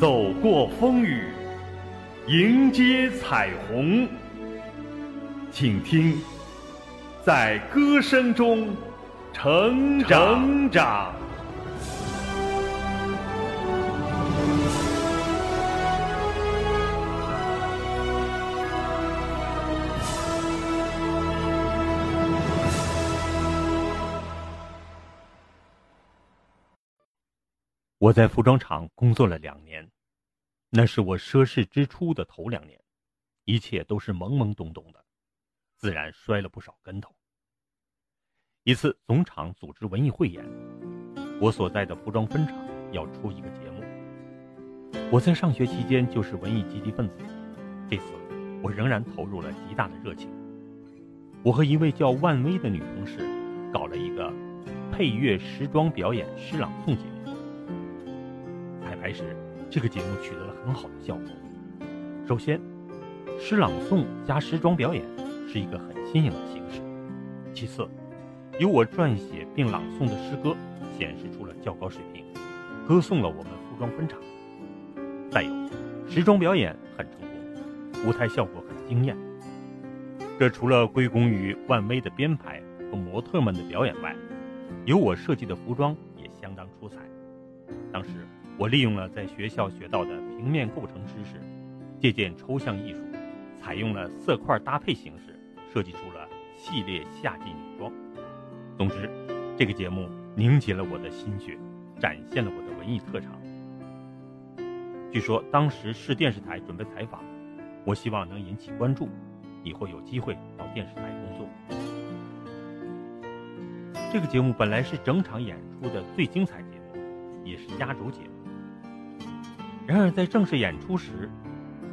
走过风雨，迎接彩虹。请听，在歌声中成长。我在服装厂工作了两年，那是我涉世之初的头两年，一切都是懵懵懂懂的，自然摔了不少跟头。一次总厂组织文艺汇演，我所在的服装分厂要出一个节目。我在上学期间就是文艺积极分子，这次我仍然投入了极大的热情。我和一位叫万薇的女同事搞了一个配乐时装表演诗朗诵节目。开始，这个节目取得了很好的效果。首先，诗朗诵加时装表演是一个很新颖的形式。其次，由我撰写并朗诵的诗歌显示出了较高水平，歌颂了我们服装分厂。再有，时装表演很成功，舞台效果很惊艳。这除了归功于万威的编排和模特们的表演外，由我设计的服装也相当出彩。当时。我利用了在学校学到的平面构成知识，借鉴抽象艺术，采用了色块搭配形式，设计出了系列夏季女装。总之，这个节目凝结了我的心血，展现了我的文艺特长。据说当时市电视台准备采访，我希望能引起关注，以后有机会到电视台工作。这个节目本来是整场演出的最精彩节目，也是压轴节目。然而，在正式演出时，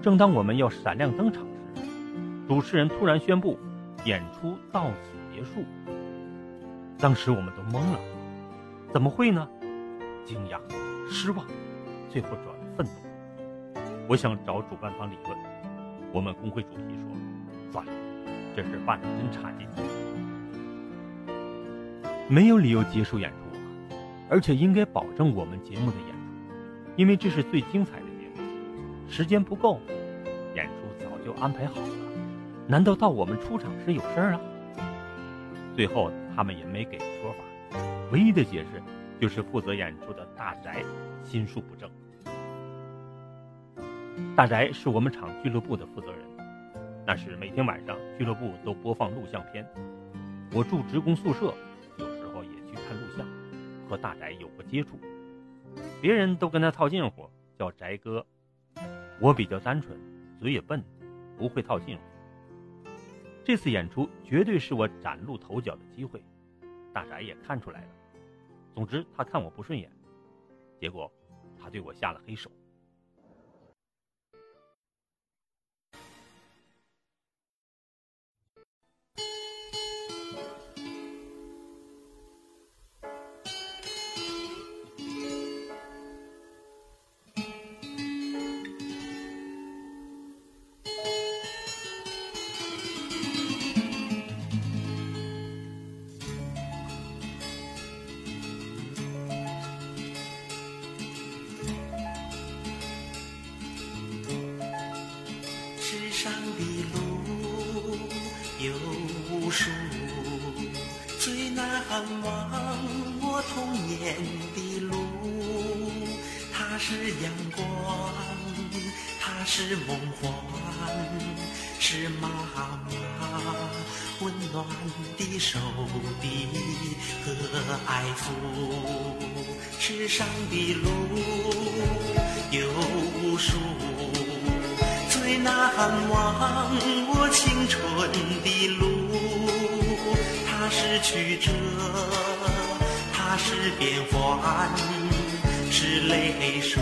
正当我们要闪亮登场时，主持人突然宣布演出到此结束。当时我们都懵了，怎么会呢？惊讶、失望，最后转为愤怒。我想找主办方理论。我们工会主席说：“算了，这事办得真差劲，没有理由结束演出，而且应该保证我们节目的演。”因为这是最精彩的节目，时间不够，演出早就安排好了。难道到我们出场时有事儿啊？最后他们也没给说法，唯一的解释就是负责演出的大宅心术不正。大宅是我们厂俱乐部的负责人，那是每天晚上俱乐部都播放录像片。我住职工宿舍，有时候也去看录像，和大宅有过接触。别人都跟他套近乎，叫宅哥。我比较单纯，嘴也笨，不会套近乎。这次演出绝对是我崭露头角的机会，大宅也看出来了。总之，他看我不顺眼，结果他对我下了黑手。是梦幻，是妈妈温暖的手臂和爱抚。世上的路有无数。最难忘我青春的路，它是曲折，它是变幻，是泪水，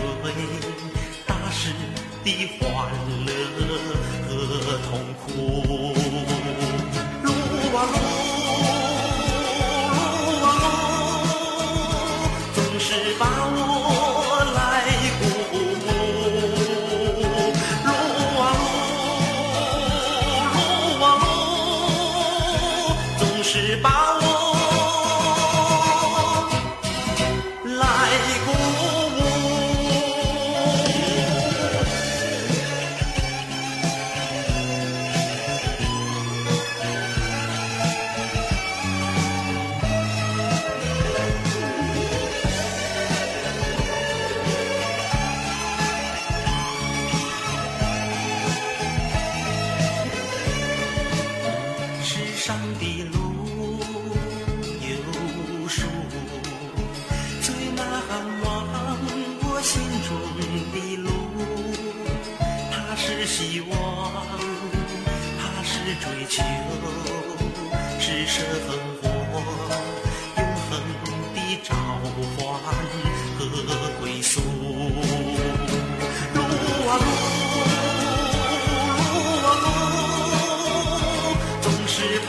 的欢乐和痛苦。路啊路，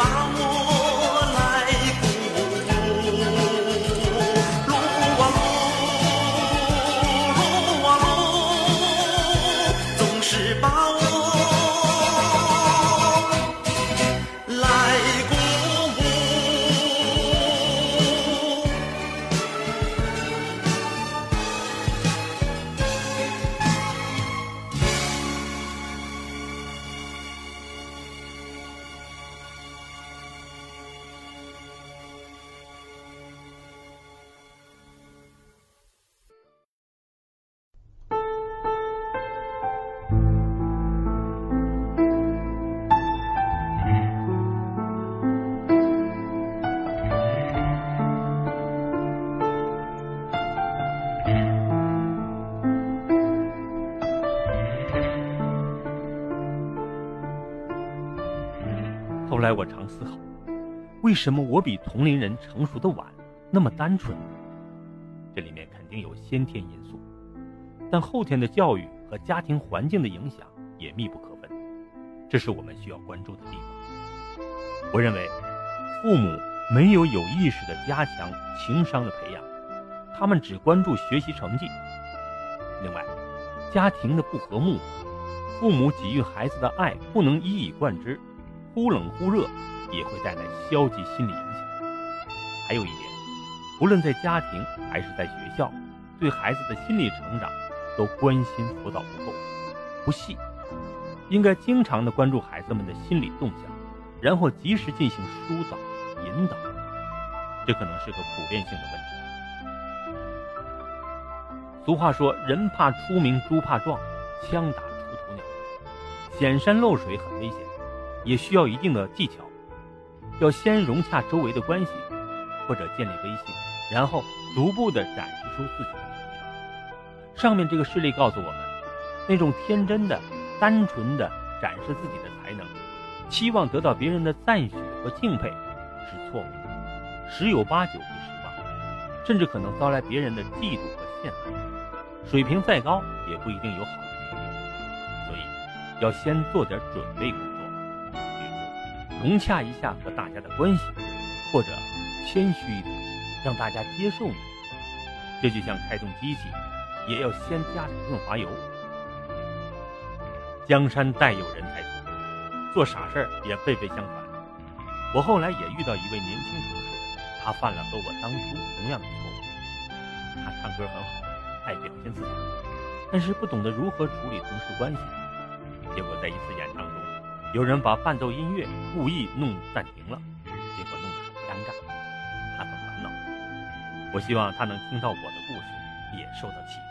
把我来我常思考，为什么我比同龄人成熟的晚，那么单纯？这里面肯定有先天因素，但后天的教育和家庭环境的影响也密不可分，这是我们需要关注的地方。我认为，父母没有有意识的加强情商的培养，他们只关注学习成绩。另外，家庭的不和睦，父母给予孩子的爱不能一以贯之。忽冷忽热也会带来消极心理影响。还有一点，不论在家庭还是在学校，对孩子的心理成长都关心辅导不够、不细，应该经常的关注孩子们的心理动向，然后及时进行疏导、引导。这可能是个普遍性的问题。俗话说：“人怕出名，猪怕壮，枪打出头鸟。”显山露水很危险。也需要一定的技巧，要先融洽周围的关系，或者建立威信，然后逐步的展示出自己的能力。上面这个事例告诉我们，那种天真的、单纯的展示自己的才能，期望得到别人的赞许和敬佩，是错误的，十有八九会失望，甚至可能遭来别人的嫉妒和陷害。水平再高，也不一定有好的结果，所以要先做点准备工作。融洽一下和大家的关系，或者谦虚一点，让大家接受你。这就像开动机器，也要先加点润滑油。江山代有人才出，做傻事儿也辈辈相传。我后来也遇到一位年轻同事，他犯了和我当初同样的错误。他唱歌很好，爱表现自己，但是不懂得如何处理同事关系。结果在一次演唱，有人把伴奏音乐故意弄暂停了，结果弄得很尴尬，他很烦恼。我希望他能听到我的故事，也受到启发。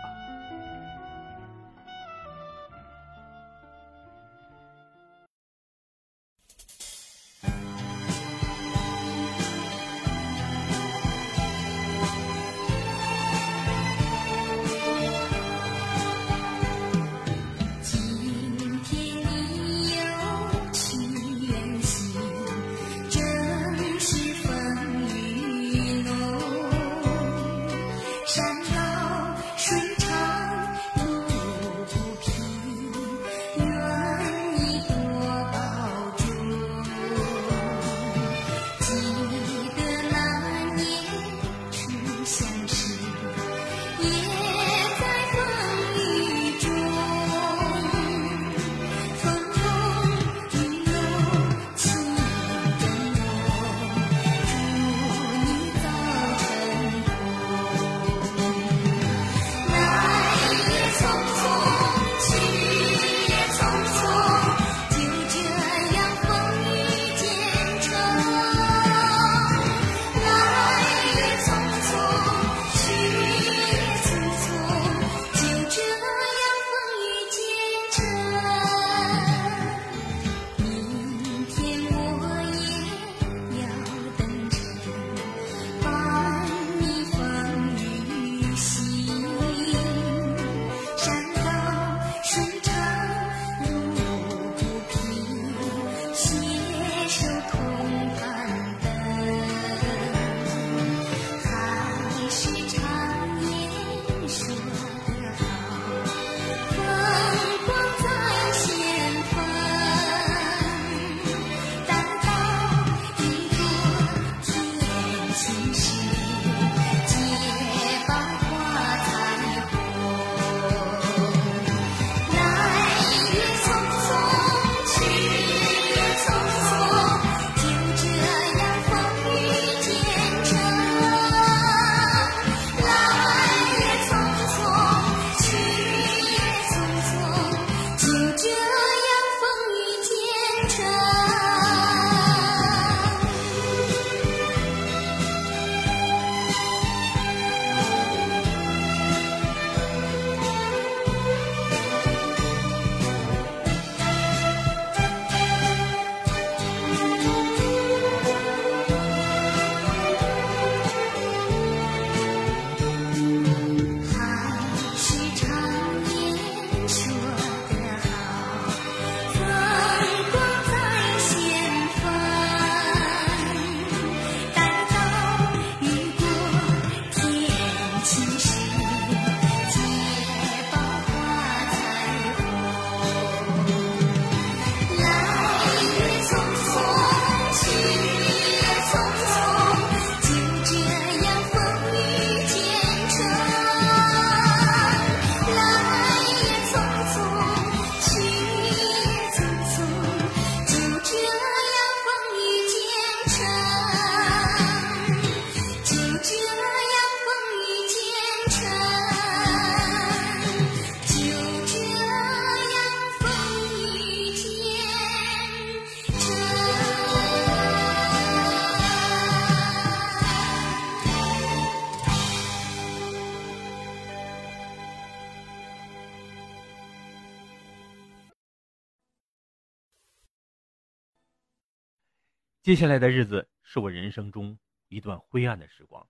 接下来的日子是我人生中一段灰暗的时光。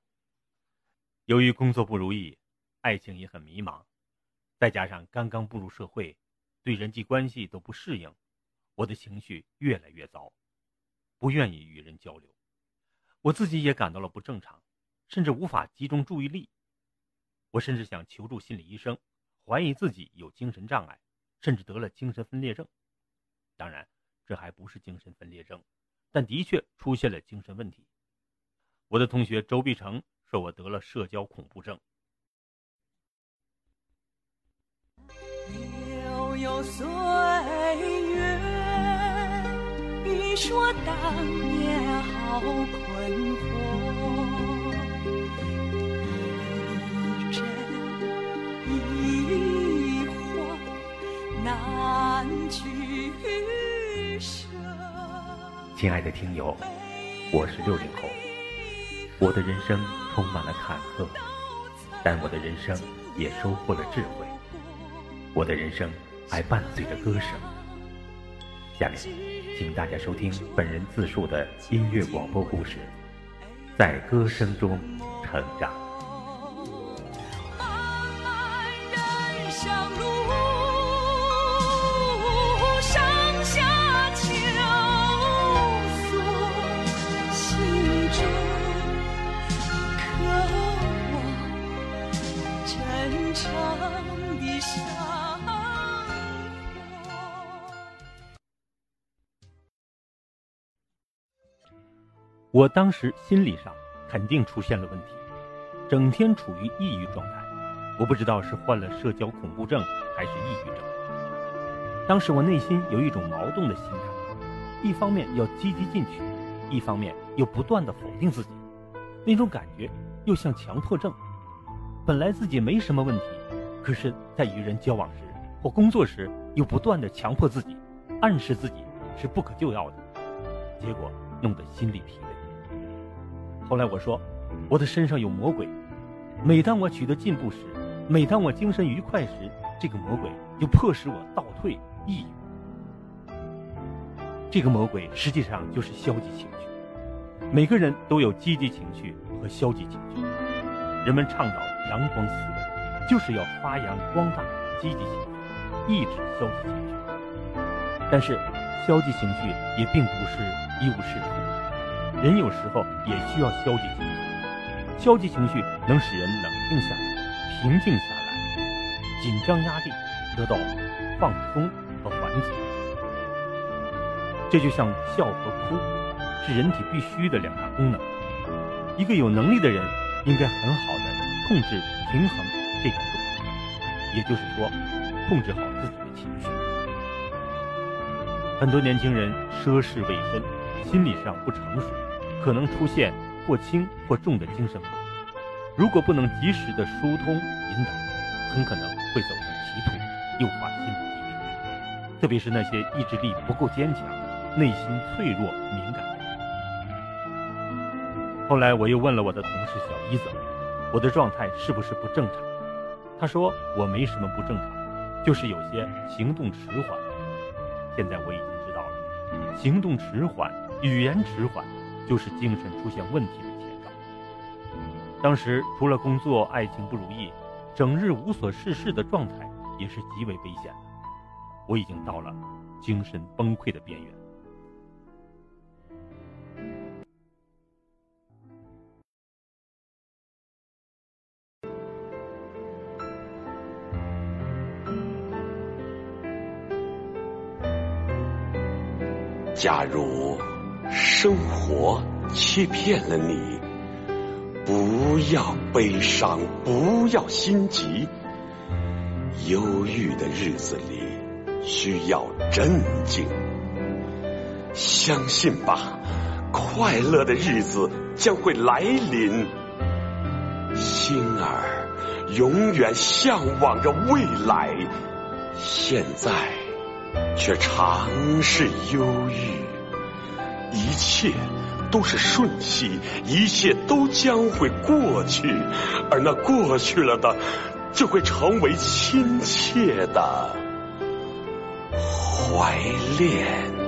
由于工作不如意，爱情也很迷茫，再加上刚刚步入社会，对人际关系都不适应，我的情绪越来越糟，不愿意与人交流。我自己也感到了不正常，甚至无法集中注意力。我甚至想求助心理医生，怀疑自己有精神障碍，甚至得了精神分裂症。当然，这还不是精神分裂症，但的确出现了精神问题。我的同学周碧成说我得了社交恐怖症。悠悠岁月，你说当年好困惑，一真一幻难取舍。亲爱的听友，我是六零后，我的人生充满了坎坷，但我的人生也收获了智慧。我的人生还伴随着歌声。下面，请大家收听本人自述的音乐广播故事，在歌声中成长。我当时心理上肯定出现了问题，整天处于抑郁状态。我不知道是患了社交恐怖症还是抑郁症。当时我内心有一种矛盾的心态，一方面要积极进取，一方面又不断的否定自己，那种感觉又像强迫症。本来自己没什么问题，可是，在与人交往时或工作时，又不断的强迫自己，暗示自己是不可救药的，结果弄得心力疲。后来我说，我的身上有魔鬼。每当我取得进步时，每当我精神愉快时，这个魔鬼就迫使我倒退、抑郁。这个魔鬼实际上就是消极情绪。每个人都有积极情绪和消极情绪。人们倡导阳光思维，就是要发扬光大积极情绪，抑制消极情绪。但是，消极情绪也并不是一无是处。人有时候也需要消极情绪，消极情绪能使人冷静下来、平静下来，紧张压力得到放松和缓解。这就像笑和哭，是人体必须的两大功能。一个有能力的人应该很好的控制、平衡这两个，也就是说，控制好自己的情绪。很多年轻人涉世未深，心理上不成熟。可能出现或轻或重的精神问题，如果不能及时的疏通引导，很可能会走向歧途，诱发心理疾病。特别是那些意志力不够坚强、内心脆弱敏感的人。后来我又问了我的同事小姨子，我的状态是不是不正常？她说我没什么不正常，就是有些行动迟缓。现在我已经知道了，行动迟缓、语言迟缓。就是精神出现问题的前兆。当时除了工作、爱情不如意，整日无所事事的状态也是极为危险的。我已经到了精神崩溃的边缘。假如生活欺骗了你，不要悲伤，不要心急。忧郁的日子里需要镇静，相信吧，快乐的日子将会来临。心儿永远向往着未来，现在却常是忧郁。一切都是瞬息，一切都将会过去，而那过去了的，就会成为亲切的怀恋。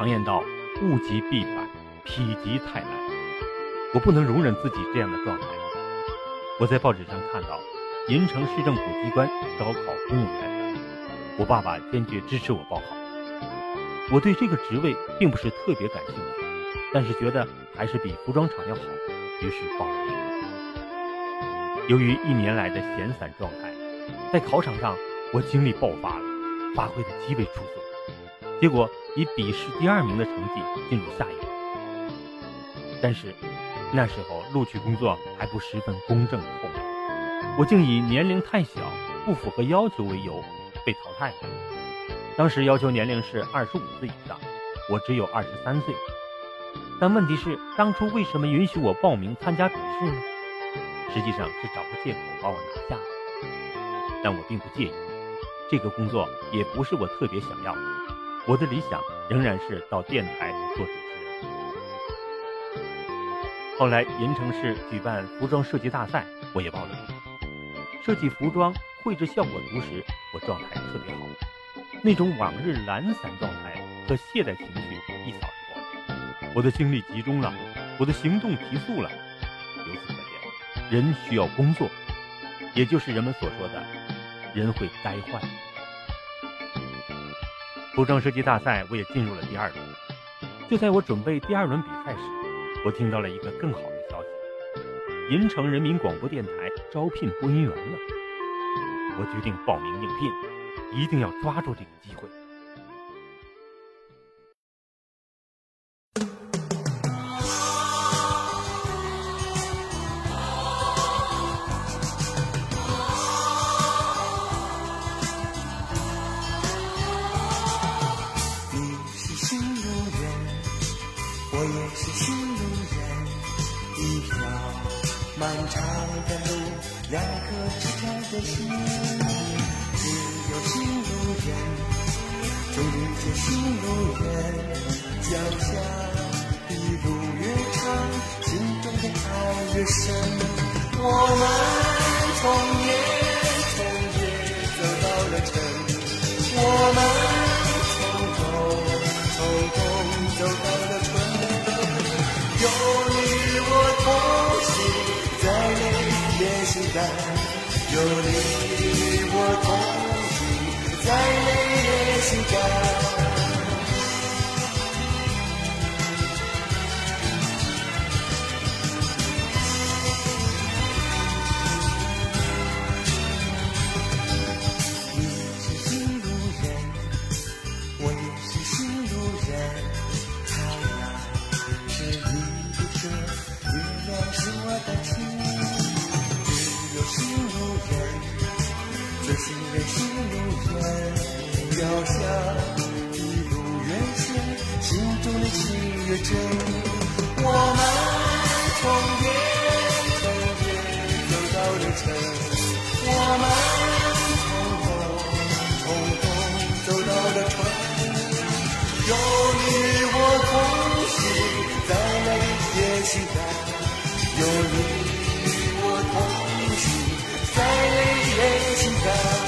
常言道：“物极必反，否极泰来。”我不能容忍自己这样的状态。我在报纸上看到，银城市政府机关招考公务员，我爸爸坚决支持我报考。我对这个职位并不是特别感兴趣，但是觉得还是比服装厂要好，于是报了名。由于一年来的闲散状态，在考场上我精力爆发了，发挥的极为出色。结果以笔试第二名的成绩进入下一轮。但是那时候录取工作还不十分公正透明，我竟以年龄太小、不符合要求为由被淘汰了。当时要求年龄是二十五岁以上，我只有二十三岁。但问题是，当初为什么允许我报名参加笔试呢？实际上是找个借口把我拿下了。但我并不介意，这个工作也不是我特别想要的。我的理想仍然是到电台做主持人。后来银城市举办服装设计大赛，我也报了名。设计服装绘制效果图时，我状态特别好，那种往日懒散状态和懈怠情绪一扫而光。我的精力集中了，我的行动提速了。由此可见，人需要工作，也就是人们所说的“人会呆坏”。服装设计大赛，我也进入了第二轮。就在我准备第二轮比赛时，我听到了一个更好的消息：银城人民广播电台招聘播音员了。我决定报名应聘，一定要抓住这个机会。只有心路人，终遇见新路人，脚下的路越长，心中的爱越深。我们从夜从夜走到了晨，我们。从冬从冬走到有你我同行再累也心甘。Mexican.